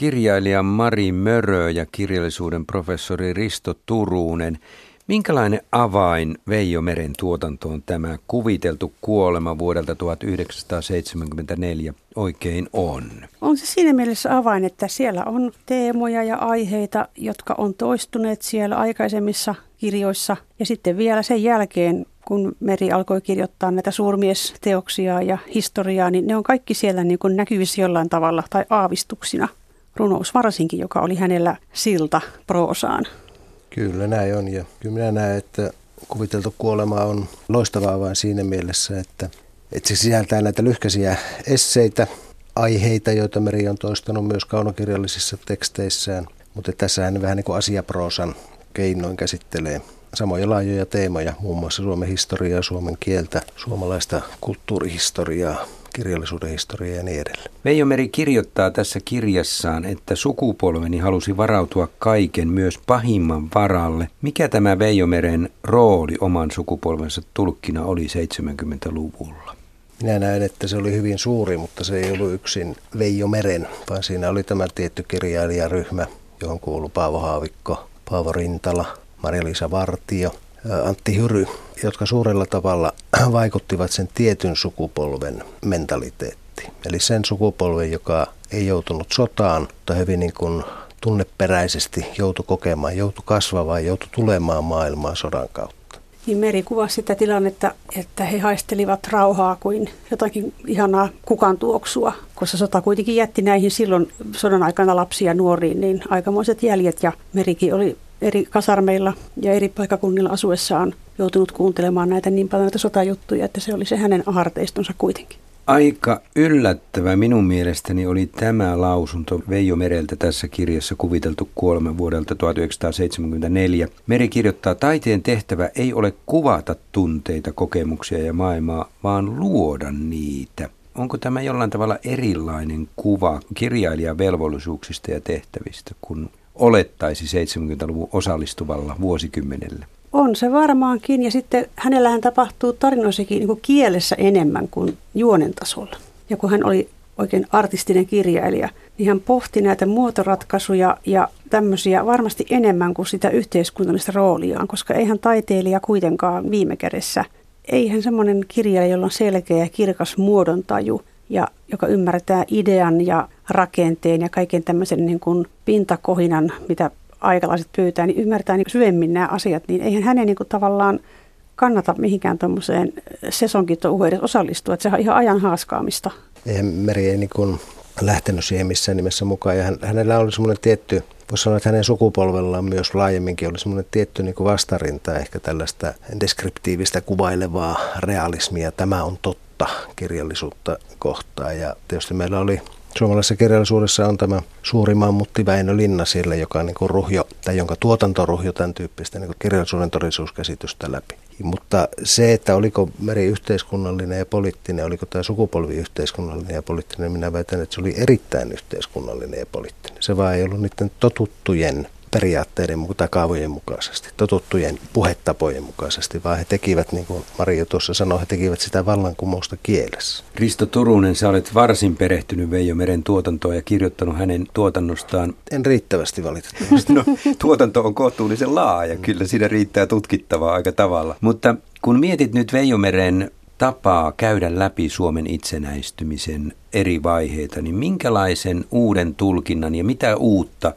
kirjailija Mari Mörö ja kirjallisuuden professori Risto Turunen. Minkälainen avain Veijo Meren tuotantoon tämä kuviteltu kuolema vuodelta 1974 oikein on? On se siinä mielessä avain, että siellä on teemoja ja aiheita, jotka on toistuneet siellä aikaisemmissa kirjoissa. Ja sitten vielä sen jälkeen, kun Meri alkoi kirjoittaa näitä suurmiesteoksia ja historiaa, niin ne on kaikki siellä niin kuin näkyvissä jollain tavalla tai aavistuksina. Runous varsinkin, joka oli hänellä silta proosaan. Kyllä näin on ja kyllä minä näen, että kuviteltu kuolema on loistavaa vain siinä mielessä, että, että se sisältää näitä lyhkäisiä esseitä, aiheita, joita Meri on toistanut myös kaunokirjallisissa teksteissään, mutta tässä hän vähän niin kuin asiaproosan keinoin käsittelee samoja laajoja teemoja, muun muassa Suomen historiaa, Suomen kieltä, suomalaista kulttuurihistoriaa, kirjallisuuden historiaa ja niin edelleen. Veijo Meri kirjoittaa tässä kirjassaan, että sukupolveni halusi varautua kaiken myös pahimman varalle. Mikä tämä Veijo Meren rooli oman sukupolvensa tulkkina oli 70-luvulla? Minä näen, että se oli hyvin suuri, mutta se ei ollut yksin Veijo Meren, vaan siinä oli tämä tietty kirjailijaryhmä, johon kuului Paavo Haavikko, Paavo Rintala, Maria-Liisa Vartio, Antti Hyry, jotka suurella tavalla vaikuttivat sen tietyn sukupolven mentaliteettiin. Eli sen sukupolven, joka ei joutunut sotaan, mutta hyvin niin kuin tunneperäisesti joutui kokemaan, joutui kasvamaan, joutui tulemaan maailmaan sodan kautta. Niin Meri kuvasi sitä tilannetta, että he haistelivat rauhaa kuin jotakin ihanaa kukan tuoksua, koska sota kuitenkin jätti näihin silloin sodan aikana lapsia nuoriin, niin aikamoiset jäljet ja Merikin oli eri kasarmeilla ja eri paikakunnilla asuessaan joutunut kuuntelemaan näitä niin paljon näitä sotajuttuja, että se oli se hänen aarteistonsa kuitenkin. Aika yllättävä minun mielestäni oli tämä lausunto Veijo Mereltä tässä kirjassa kuviteltu kuolema vuodelta 1974. Meri kirjoittaa, taiteen tehtävä ei ole kuvata tunteita, kokemuksia ja maailmaa, vaan luoda niitä. Onko tämä jollain tavalla erilainen kuva kirjailijan velvollisuuksista ja tehtävistä kuin olettaisi 70-luvun osallistuvalla vuosikymmenellä? On se varmaankin, ja sitten hänellähän tapahtuu tarinoissakin niin kuin kielessä enemmän kuin juonen tasolla. Ja kun hän oli oikein artistinen kirjailija, niin hän pohti näitä muotoratkaisuja ja tämmöisiä varmasti enemmän kuin sitä yhteiskunnallista rooliaan, koska eihän taiteilija kuitenkaan viime kädessä, eihän semmoinen kirjailija, jolla on selkeä ja kirkas muodontaju, ja joka ymmärtää idean ja rakenteen ja kaiken tämmöisen niin kuin pintakohinan, mitä aikalaiset pyytää, niin ymmärtää niin syvemmin nämä asiat, niin eihän hänen niin kuin tavallaan kannata mihinkään tuommoiseen sesonkitouhuun edes osallistua, että se on ihan ajan haaskaamista. Eihän Meri ei niin kuin lähtenyt siihen missään nimessä mukaan. Ja hän, hänellä oli semmoinen tietty, voisi sanoa, että hänen sukupolvellaan myös laajemminkin oli semmoinen tietty niin vastarinta, ehkä tällaista deskriptiivistä kuvailevaa realismia, tämä on totta kirjallisuutta kohtaan. Ja tietysti meillä oli Suomalaisessa kirjallisuudessa on tämä suuri mammutti Väinö Linna siellä, joka on niin ruhjo, tai jonka tuotantoruhjo tämän tyyppistä niin kirjallisuuden todellisuuskäsitystä läpi. Mutta se, että oliko meri yhteiskunnallinen ja poliittinen, oliko tämä sukupolvi yhteiskunnallinen ja poliittinen, minä väitän, että se oli erittäin yhteiskunnallinen ja poliittinen. Se vaan ei ollut niiden totuttujen periaatteiden tai kaavojen mukaisesti, totuttujen puhetapojen mukaisesti, vaan he tekivät, niin kuin Maria tuossa sanoi, he tekivät sitä vallankumousta kielessä. Risto Turunen, sä olet varsin perehtynyt Veijo Meren tuotantoon ja kirjoittanut hänen tuotannostaan. En riittävästi valitettavasti. No, tuotanto on kohtuullisen laaja, kyllä siinä riittää tutkittavaa aika tavalla. Mutta kun mietit nyt Veijo Meren tapaa käydä läpi Suomen itsenäistymisen eri vaiheita, niin minkälaisen uuden tulkinnan ja mitä uutta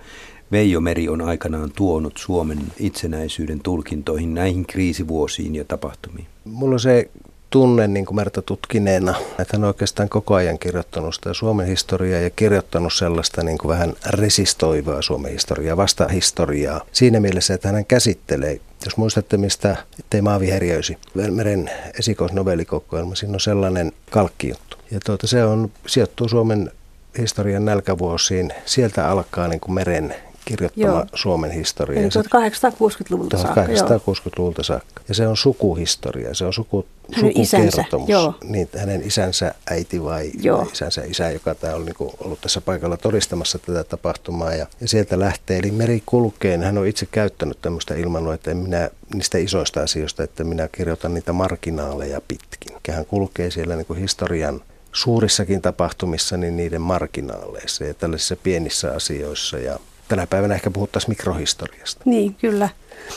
Veijo Meri on aikanaan tuonut Suomen itsenäisyyden tulkintoihin näihin kriisivuosiin ja tapahtumiin? Mulla on se tunne niin kuin Merta tutkineena, että hän on oikeastaan koko ajan kirjoittanut sitä Suomen historiaa ja kirjoittanut sellaista niin kuin vähän resistoivaa Suomen historiaa, vastahistoriaa. Siinä mielessä, että hän käsittelee, jos muistatte mistä, ettei maa viherjöisi, Meren esikoisnovellikokoelma, siinä on sellainen kalkkijuttu. Ja tuota, se on, sijoittuu Suomen historian nälkävuosiin. Sieltä alkaa niin kuin meren kirjoittama Joo. Suomen historia. Eli 1860-luvulta saakka. 1860-luvulta saakka. Ja se on sukuhistoria, se on suku, hänen sukukertomus. Isänsä, Niin, hänen isänsä äiti vai Joo. isänsä isä, joka tämä on niin kuin ollut tässä paikalla todistamassa tätä tapahtumaa. Ja, ja sieltä lähtee, eli meri kulkee. Hän on itse käyttänyt tämmöistä ilmanua, että en minä niistä isoista asioista, että minä kirjoitan niitä marginaaleja pitkin. Hän kulkee siellä niin kuin historian suurissakin tapahtumissa niin niiden marginaaleissa ja tällaisissa pienissä asioissa. Ja tänä päivänä ehkä puhuttaisiin mikrohistoriasta. Niin, kyllä.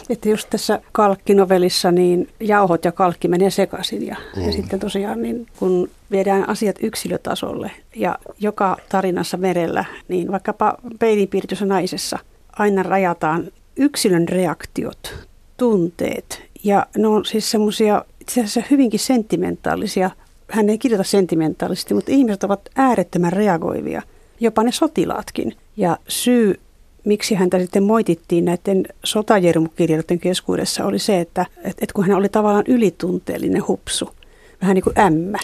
Että just tässä kalkkinovelissa niin jauhot ja kalkki menee sekaisin ja, mm. ja sitten tosiaan niin kun viedään asiat yksilötasolle ja joka tarinassa merellä, niin vaikkapa peilinpiirtyssä naisessa aina rajataan yksilön reaktiot, tunteet ja ne on siis semmoisia itse asiassa hyvinkin sentimentaalisia. Hän ei kirjoita sentimentaalisesti, mutta ihmiset ovat äärettömän reagoivia, jopa ne sotilaatkin. Ja syy miksi häntä sitten moitittiin näiden sotajermukirjoittajien keskuudessa oli se, että, että, että kun hän oli tavallaan ylitunteellinen hupsu, vähän niin kuin ämmä.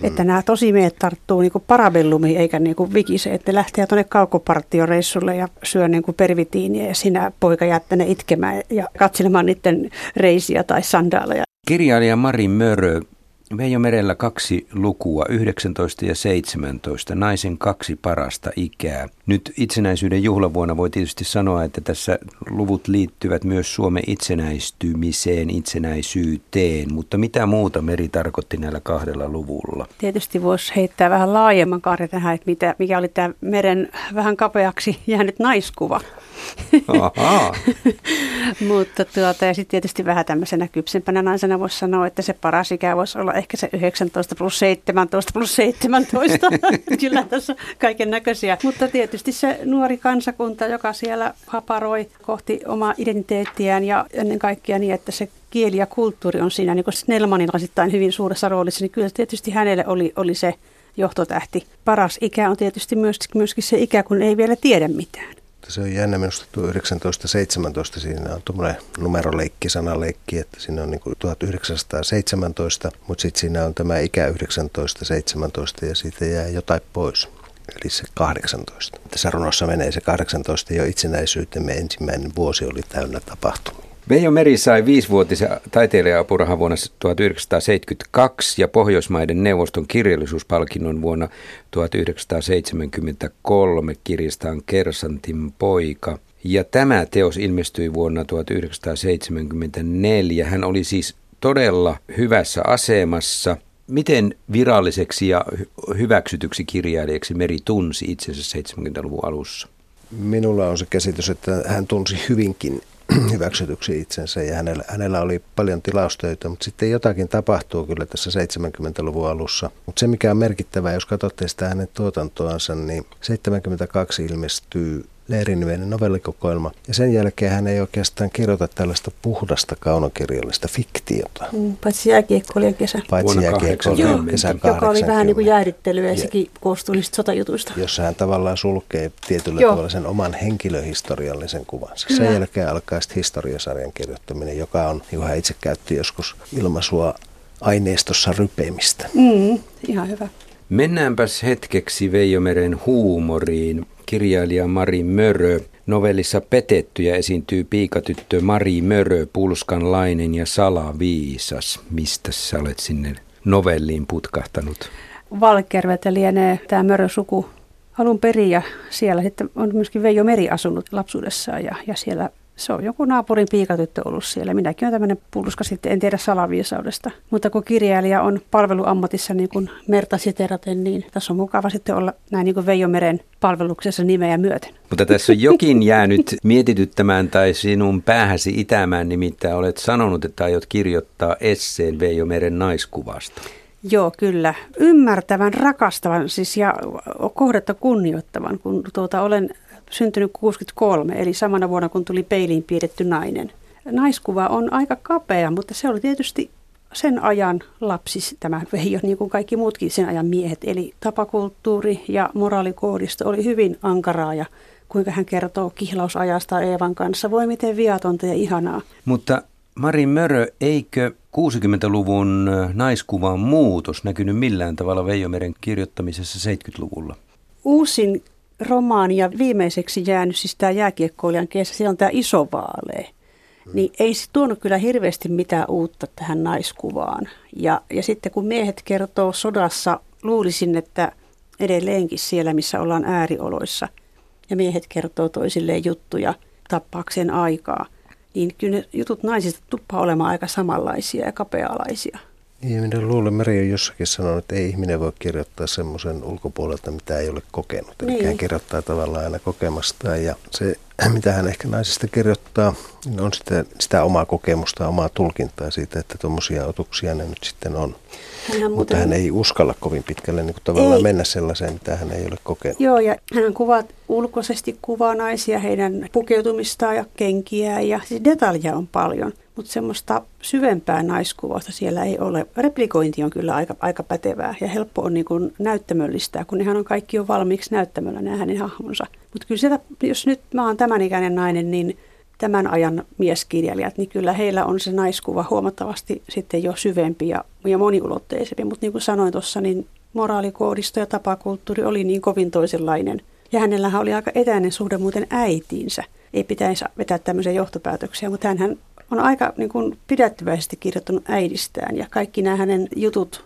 Mm. Että nämä tosimiehet tarttuu niin kuin parabellumiin eikä niin kuin vikise, että lähtee tuonne kaukopartioreissulle ja syö niin kuin pervitiiniä ja sinä poika jättäne itkemään ja katselemaan niiden reisiä tai sandaaleja. Kirjailija Mari Mörö Veijo Merellä kaksi lukua, 19 ja 17, naisen kaksi parasta ikää. Nyt itsenäisyyden juhlavuonna voi tietysti sanoa, että tässä luvut liittyvät myös Suomen itsenäistymiseen, itsenäisyyteen, mutta mitä muuta Meri tarkoitti näillä kahdella luvulla? Tietysti voisi heittää vähän laajemman kaari tähän, että mitä, mikä oli tämä Meren vähän kapeaksi jäänyt naiskuva. Mutta tuota, ja sitten tietysti vähän tämmöisenä kypsempänä naisena voisi sanoa, että se paras ikä voisi olla ehkä se 19 plus 17 plus 17. Kyllä tässä kaiken näköisiä. Mutta tietysti se nuori kansakunta, joka siellä haparoi kohti omaa identiteettiään ja ennen kaikkea niin, että se kieli ja kulttuuri on siinä niin kuin Snellmanin hyvin suuressa roolissa, niin kyllä tietysti hänelle oli, oli se johtotähti. Paras ikä on tietysti myöskin se ikä, kun ei vielä tiedä mitään. Se on jännä minusta tuo 1917, siinä on tuommoinen numeroleikki, sanaleikki, että siinä on niin kuin 1917, mutta sitten siinä on tämä ikä 19, 17 ja siitä jää jotain pois. Eli se 18. Tässä runossa menee se 18 jo itsenäisyytemme ensimmäinen vuosi oli täynnä tapahtumia. Veijo Meri sai viisivuotisen taiteilija-apurahan vuonna 1972 ja Pohjoismaiden neuvoston kirjallisuuspalkinnon vuonna 1973 kirjastaan Kersantin poika. Ja tämä teos ilmestyi vuonna 1974. Hän oli siis todella hyvässä asemassa. Miten viralliseksi ja hyväksytyksi kirjailijaksi Meri tunsi itsensä 70-luvun alussa? Minulla on se käsitys, että hän tunsi hyvinkin hyväksytyksi itsensä ja hänellä, hänellä oli paljon tilaustöitä, mutta sitten jotakin tapahtuu kyllä tässä 70-luvun alussa. Mutta se mikä on merkittävää, jos katsotte sitä hänen tuotantoansa, niin 72 ilmestyy Leeriniminen novellikokoelma. Ja sen jälkeen hän ei oikeastaan kirjoita tällaista puhdasta kaunokirjallista fiktiota. Mm, paitsi jääkiekkoilija kesä. Paitsi jääkiekkoilija kesä Joka oli vähän niin kuin jäärittelyä ja, ja sekin koostui niistä sotajutuista. Jossa hän tavallaan sulkee tietyllä Joo. tavalla sen oman henkilöhistoriallisen kuvansa. Kyllä. Sen jälkeen alkaa sitten historiasarjan kirjoittaminen, joka on, niin hän itse käytti joskus ilmaisua aineistossa rypeämistä. Mm, ihan hyvä. Mennäänpäs hetkeksi Veijomeren huumoriin. Kirjailija Mari Mörö. Novellissa Petettyjä esiintyy piikatyttö Mari Mörö, pulskanlainen ja salaviisas. Mistä sä olet sinne novelliin putkahtanut? Valkerveltä lienee tämä Mörö-suku alun perin ja siellä sitten on myöskin Veijo Meri asunut lapsuudessaan ja, ja siellä se on joku naapurin piikatyttö ollut siellä. Minäkin olen tämmöinen pulska sitten, en tiedä salaviisaudesta. Mutta kun kirjailija on palveluammatissa niin kuin Merta siteraten, niin tässä on mukava sitten olla näin niin kuin Veijo Meren palveluksessa nimeä myöten. Mutta tässä on jokin jäänyt mietityttämään tai sinun päähäsi itämään, nimittäin olet sanonut, että aiot kirjoittaa esseen Veijo Meren naiskuvasta. Joo, kyllä. Ymmärtävän, rakastavan siis ja kohdetta kunnioittavan, kun tuota, olen syntynyt 63, eli samana vuonna kun tuli peiliin piirretty nainen. Naiskuva on aika kapea, mutta se oli tietysti sen ajan lapsi tämä Veijo, niin kuin kaikki muutkin sen ajan miehet. Eli tapakulttuuri ja moraalikoodisto oli hyvin ankaraa ja kuinka hän kertoo kihlausajasta Eevan kanssa. Voi miten viatonta ja ihanaa. Mutta Mari Mörö, eikö 60-luvun naiskuvan muutos näkynyt millään tavalla Veijomeren kirjoittamisessa 70-luvulla? Uusin romaani ja viimeiseksi jäänyt siis tämä jääkiekkoilijan kesä, siellä on tämä iso vaalee. Hmm. Niin ei se tuonut kyllä hirveästi mitään uutta tähän naiskuvaan. Ja, ja sitten kun miehet kertoo sodassa, luulisin, että edelleenkin siellä, missä ollaan äärioloissa, ja miehet kertoo toisilleen juttuja tappaakseen aikaa, niin kyllä ne jutut naisista tuppaa olemaan aika samanlaisia ja kapealaisia. Niin, minä luulen, Meri on jossakin sanonut, että ei ihminen voi kirjoittaa semmoisen ulkopuolelta, mitä ei ole kokenut. Eli niin. hän kirjoittaa tavallaan aina kokemastaan ja se, mitä hän ehkä naisista kirjoittaa, niin on sitä, sitä omaa kokemusta, omaa tulkintaa siitä, että tuommoisia otuksia ne nyt sitten on. Hänhän Mutta hän ei uskalla kovin pitkälle niin kuin tavallaan ei. mennä sellaiseen, mitä hän ei ole kokenut. Joo, ja hän kuvaa ulkoisesti kuvaa naisia, heidän pukeutumistaan ja kenkiä ja siis detalja on paljon mutta semmoista syvempää naiskuvausta siellä ei ole. Replikointi on kyllä aika, aika pätevää ja helppo on niin kuin näyttämöllistää, kun nehän on kaikki jo valmiiksi näyttämöllä nämä hänen hahmonsa. Mutta kyllä sieltä, jos nyt mä oon tämän ikäinen nainen, niin tämän ajan mieskirjailijat, niin kyllä heillä on se naiskuva huomattavasti sitten jo syvempi ja, ja moniulotteisempi. Mutta niin kuin sanoin tuossa, niin moraalikoodisto ja tapakulttuuri oli niin kovin toisenlainen. Ja hänellähän oli aika etäinen suhde muuten äitiinsä. Ei pitäisi vetää tämmöisiä johtopäätöksiä, mutta hän on aika niin kuin pidättyväisesti kirjoittanut äidistään ja kaikki nämä hänen jutut,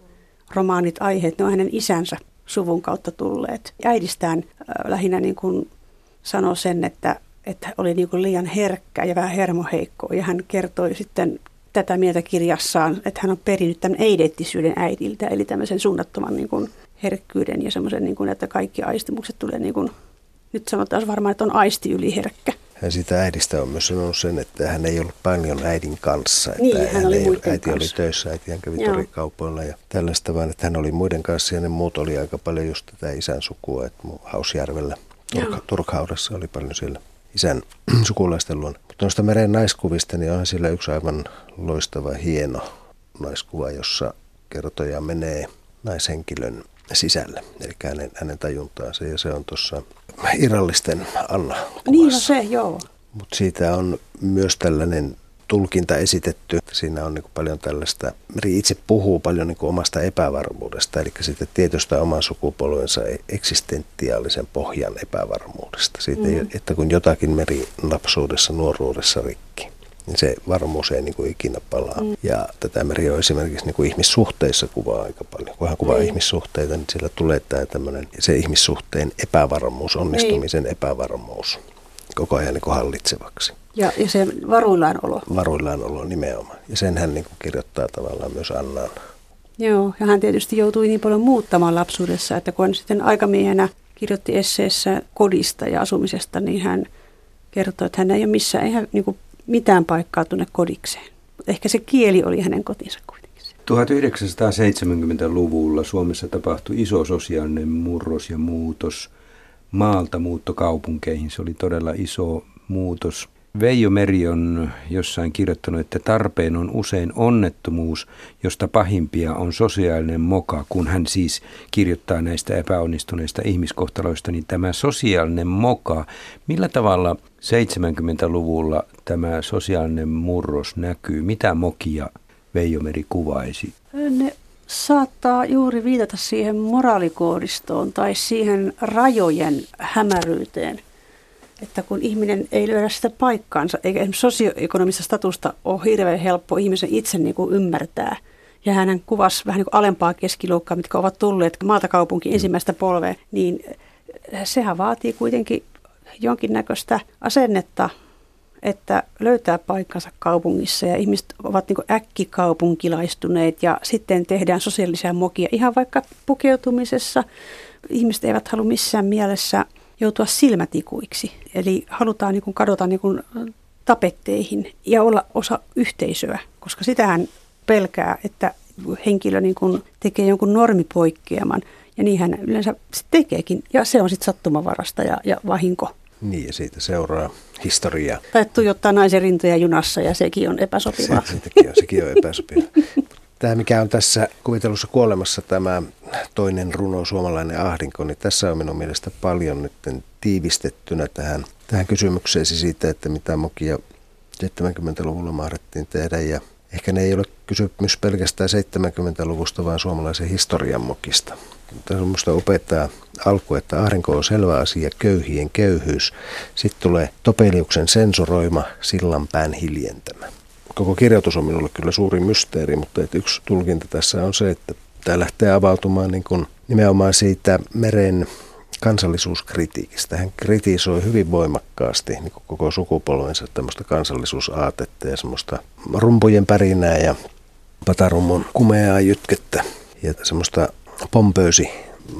romaanit, aiheet, ne on hänen isänsä suvun kautta tulleet. Äidistään äh, lähinnä niin kuin sanoi sen, että, että oli niin kuin liian herkkä ja vähän hermoheikko ja hän kertoi sitten tätä mieltä kirjassaan, että hän on perinnyt tämän eidettisyyden äidiltä, eli tämmöisen suunnattoman niin kuin herkkyyden ja semmoisen, niin kuin, että kaikki aistimukset tulee niin kuin, nyt sanotaan varmaan, että on aisti yli herkkä. Hän sitä äidistä on myös sanonut sen, että hän ei ollut paljon äidin kanssa. Että niin, hän, hän oli ei, äiti kanssa. oli töissä, äiti hän kävi torikaupoilla ja tällaista, vaan että hän oli muiden kanssa ja ne muut oli aika paljon just tätä isän sukua, että Hausjärvellä, Turk- Turkhaudassa oli paljon siellä isän sukulaisten luona. Mutta noista meren naiskuvista, niin onhan siellä yksi aivan loistava, hieno naiskuva, jossa kertoja menee naishenkilön sisälle, eli hänen, hänen tajuntaansa, ja se on tuossa irrallisten alla kuvassa. Niin no se, joo. Mutta siitä on myös tällainen tulkinta esitetty. Siinä on niin paljon tällaista, Meri itse puhuu paljon niin omasta epävarmuudesta, eli siitä tietystä oman sukupolvensa eksistentiaalisen pohjan epävarmuudesta. Siitä, mm. että kun jotakin meri lapsuudessa, nuoruudessa rikki niin se varmuus ei niin kuin ikinä palaa. Mm. Ja tätä Meri on esimerkiksi niin kuin ihmissuhteissa kuvaa aika paljon. Kun hän kuvaa mm. ihmissuhteita, niin siellä tulee tämä tämmöinen, se ihmissuhteen epävarmuus, onnistumisen mm. epävarmuus koko ajan niin kuin hallitsevaksi. Ja, ja se varuillaan olo. Varuillaan olo nimenomaan. Ja sen hän niin kuin kirjoittaa tavallaan myös Annaan. Joo, ja hän tietysti joutui niin paljon muuttamaan lapsuudessa, että kun hän sitten aikamiehenä kirjoitti esseessä kodista ja asumisesta, niin hän kertoi, että hän ei ole missään, ei hän niin kuin mitään paikkaa tuonne kodikseen. Ehkä se kieli oli hänen kotinsa kuitenkin. 1970-luvulla Suomessa tapahtui iso sosiaalinen murros ja muutos. Maalta muutto kaupunkeihin, se oli todella iso muutos. Veijo Meri on jossain kirjoittanut, että tarpeen on usein onnettomuus, josta pahimpia on sosiaalinen moka. Kun hän siis kirjoittaa näistä epäonnistuneista ihmiskohtaloista, niin tämä sosiaalinen moka, millä tavalla 70-luvulla tämä sosiaalinen murros näkyy? Mitä mokia Veijo Meri kuvaisi? Ne saattaa juuri viitata siihen moraalikoodistoon tai siihen rajojen hämäryyteen – että kun ihminen ei löydä sitä paikkaansa, eikä esimerkiksi sosioekonomista statusta ole hirveän helppo ihmisen itse niin kuin ymmärtää. Ja hän kuvasi vähän niin kuin alempaa keskiluokkaa, mitkä ovat tulleet maalta kaupunki mm. ensimmäistä polvea, niin sehän vaatii kuitenkin jonkinnäköistä asennetta, että löytää paikkansa kaupungissa ja ihmiset ovat niin äkkikaupunkilaistuneet ja sitten tehdään sosiaalisia mokia ihan vaikka pukeutumisessa. Ihmiset eivät halua missään mielessä – joutua silmätikuiksi. Eli halutaan niin kuin kadota niin kuin tapetteihin ja olla osa yhteisöä, koska sitähän pelkää, että henkilö niin kuin tekee jonkun normipoikkeaman ja niin hän yleensä tekeekin ja se on sitten sattumavarasta ja, ja vahinko. Niin ja siitä seuraa historiaa. Tai tuijottaa naisen rintoja junassa ja sekin on epäsopivaa. Se, sekin, on, sekin on epäsopivaa. Tämä, mikä on tässä kuvitellussa kuolemassa tämä toinen runo, suomalainen ahdinko, niin tässä on minun mielestä paljon nyt tiivistettynä tähän, tähän kysymykseesi siitä, että mitä mokia 70-luvulla mahdettiin tehdä ja ehkä ne ei ole kysymys pelkästään 70-luvusta, vaan suomalaisen historian mokista. Tässä on minusta opettaa alku, että aurinko on selvä asia, köyhien köyhyys. Sitten tulee Topeliuksen sensuroima, sillanpään hiljentämä koko kirjoitus on minulle kyllä suuri mysteeri, mutta että yksi tulkinta tässä on se, että tämä lähtee avautumaan niin kuin nimenomaan siitä meren kansallisuuskritiikistä. Hän kritisoi hyvin voimakkaasti niin kuin koko sukupolvensa tämmöistä kansallisuusaatetta ja semmoista rumpujen pärinää ja patarumon kumeaa jytkettä ja semmoista pompöösi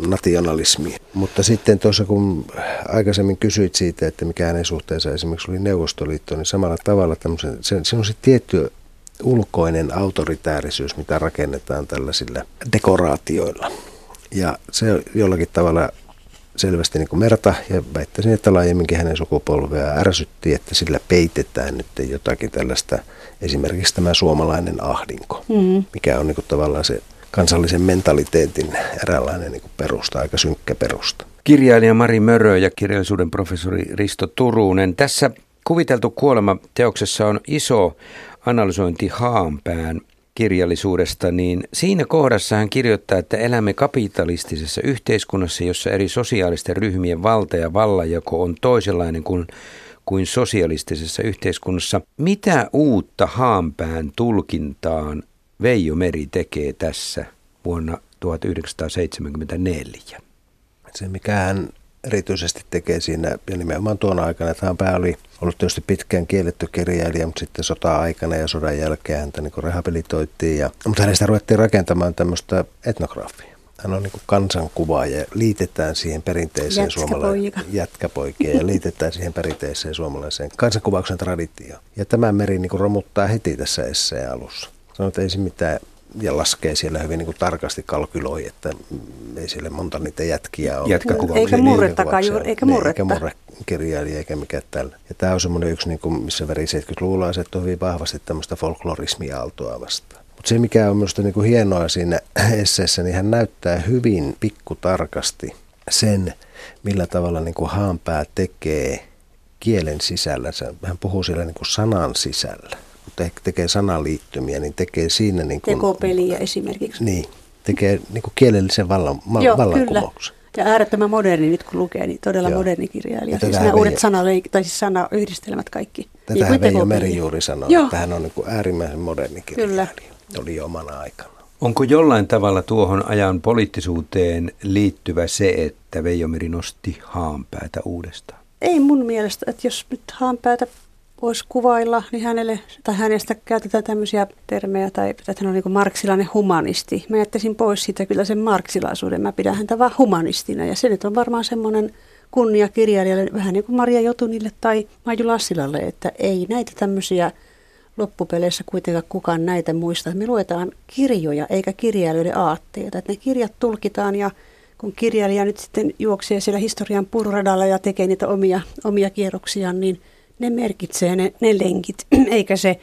nationalismia. Mutta sitten tuossa kun aikaisemmin kysyit siitä, että mikä hänen suhteensa esimerkiksi oli Neuvostoliitto, niin samalla tavalla se, se on se tietty ulkoinen autoritäärisyys, mitä rakennetaan tällaisilla dekoraatioilla. Ja se jollakin tavalla selvästi niin kuin Merta ja väittäisin, että laajemminkin hänen sukupolvea ärsytti, että sillä peitetään nyt jotakin tällaista, esimerkiksi tämä suomalainen ahdinko, mm. mikä on niin kuin tavallaan se kansallisen mentaliteetin eräänlainen niin kuin perusta, aika synkkä perusta. Kirjailija Mari Mörö ja kirjallisuuden professori Risto Turunen. Tässä kuviteltu kuolema teoksessa on iso analysointi Haanpään kirjallisuudesta, niin siinä kohdassa hän kirjoittaa, että elämme kapitalistisessa yhteiskunnassa, jossa eri sosiaalisten ryhmien valta ja vallanjako on toisenlainen kuin, kuin sosialistisessa yhteiskunnassa. Mitä uutta Haanpään tulkintaan Veijo Meri tekee tässä vuonna 1974? Se, mikä hän erityisesti tekee siinä, ja nimenomaan tuona aikana, että hän pää oli ollut tietysti pitkään kielletty kirjailija, mutta sitten sota-aikana ja sodan jälkeen häntä niin rehabilitoitiin. Ja, mutta hänestä ruvettiin rakentamaan tämmöistä etnografiaa. Hän on niin kuin kansankuva ja liitetään siihen perinteiseen suomalaiseen jätkäpoikia ja liitetään siihen perinteiseen suomalaiseen kansankuvauksen traditioon. Ja tämä meri niin kuin romuttaa heti tässä esseen alussa. Sanoo, että ei se mitään ja laskee siellä hyvin niin kuin tarkasti kalkyloi, että ei sille monta niitä jätkiä ole. Jätkäkuvauksia. Eikä murrettakaan juuri, eikä murretta. Eikä murre kirjailija eikä mikään tällä. Ja tämä on semmoinen yksi, niin kuin, missä veri 70-luvulaiset on hyvin vahvasti tämmöistä folklorismia-aaltoa vastaan. Mutta se, mikä on minusta niin kuin hienoa siinä esseessä, niin hän näyttää hyvin pikkutarkasti sen, millä tavalla niin kuin Haanpää tekee kielen sisällä. Hän puhuu siellä niin kuin sanan sisällä mutta ehkä tekee sanaliittymiä, niin tekee siinä... Niin kuin, Tekopeliä esimerkiksi. Niin, tekee niin kuin kielellisen vallan, Joo, vallankumouksen. Ja äärettömän moderni nyt kun lukee, niin todella Joo. moderni kirjailija. Siis nämä uudet sanaleik- tai siis sanayhdistelmät kaikki. Tätähän niin Veijo Meri juuri sanoi, Joo. että hän on niin kuin äärimmäisen moderni kirjailija. Kyllä. Oli jo omana aikana. Onko jollain tavalla tuohon ajan poliittisuuteen liittyvä se, että Veijo Meri nosti haanpäätä uudestaan? Ei mun mielestä, että jos nyt haanpäätä voisi kuvailla, niin hänelle, tai hänestä käytetään tämmöisiä termejä, tai että hän on niin marksilainen humanisti. Mä jättäisin pois siitä kyllä sen marksilaisuuden, mä pidän häntä vaan humanistina, ja se nyt on varmaan semmoinen kunnia kirjailijalle, vähän niin kuin Maria Jotunille tai Maiju Lassilalle, että ei näitä tämmöisiä loppupeleissä kuitenkaan kukaan näitä muista. Me luetaan kirjoja eikä kirjailijoiden aatteita, että ne kirjat tulkitaan ja kun kirjailija nyt sitten juoksee siellä historian pururadalla ja tekee niitä omia, omia kierroksiaan, niin – ne merkitsee ne, ne lenkit, eikä se,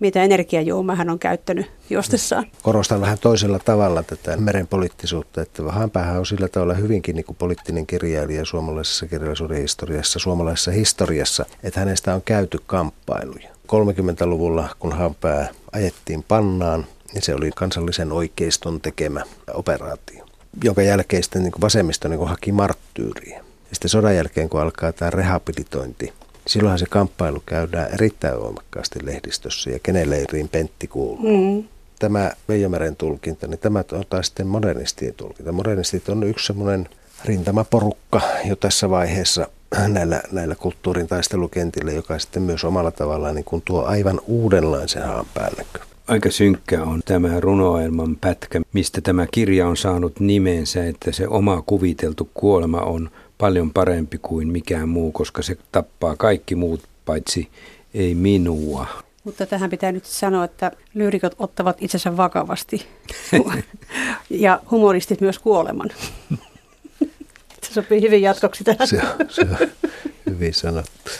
mitä energiajuomaa hän on käyttänyt jostessaan. Korostan vähän toisella tavalla tätä meren poliittisuutta, että Hanpäähän on sillä tavalla hyvinkin niin kuin poliittinen kirjailija suomalaisessa kirjallisuuden historiassa, suomalaisessa historiassa, että hänestä on käyty kamppailuja. 30-luvulla, kun Hanpää ajettiin pannaan, niin se oli kansallisen oikeiston tekemä operaatio, jonka jälkeen sitten niin vasemmisto niin haki marttyyriä. Ja sitten sodan jälkeen, kun alkaa tämä rehabilitointi, silloinhan se kamppailu käydään erittäin voimakkaasti lehdistössä ja kenen leiriin Pentti kuuluu. Mm. Tämä Veijomeren tulkinta, niin tämä on taas sitten modernistien tulkinta. Modernistit on yksi semmoinen rintamaporukka jo tässä vaiheessa näillä, näillä kulttuurin taistelukentillä, joka sitten myös omalla tavallaan niin kuin tuo aivan uudenlaisen haan päälle. Aika synkkä on tämä runoelman pätkä, mistä tämä kirja on saanut nimensä, että se oma kuviteltu kuolema on paljon parempi kuin mikään muu, koska se tappaa kaikki muut paitsi ei minua. Mutta tähän pitää nyt sanoa, että lyyrikot ottavat itsensä vakavasti ja humoristit myös kuoleman. Se sopii hyvin jatkoksi tähän. Se on, se on hyvin sanottu.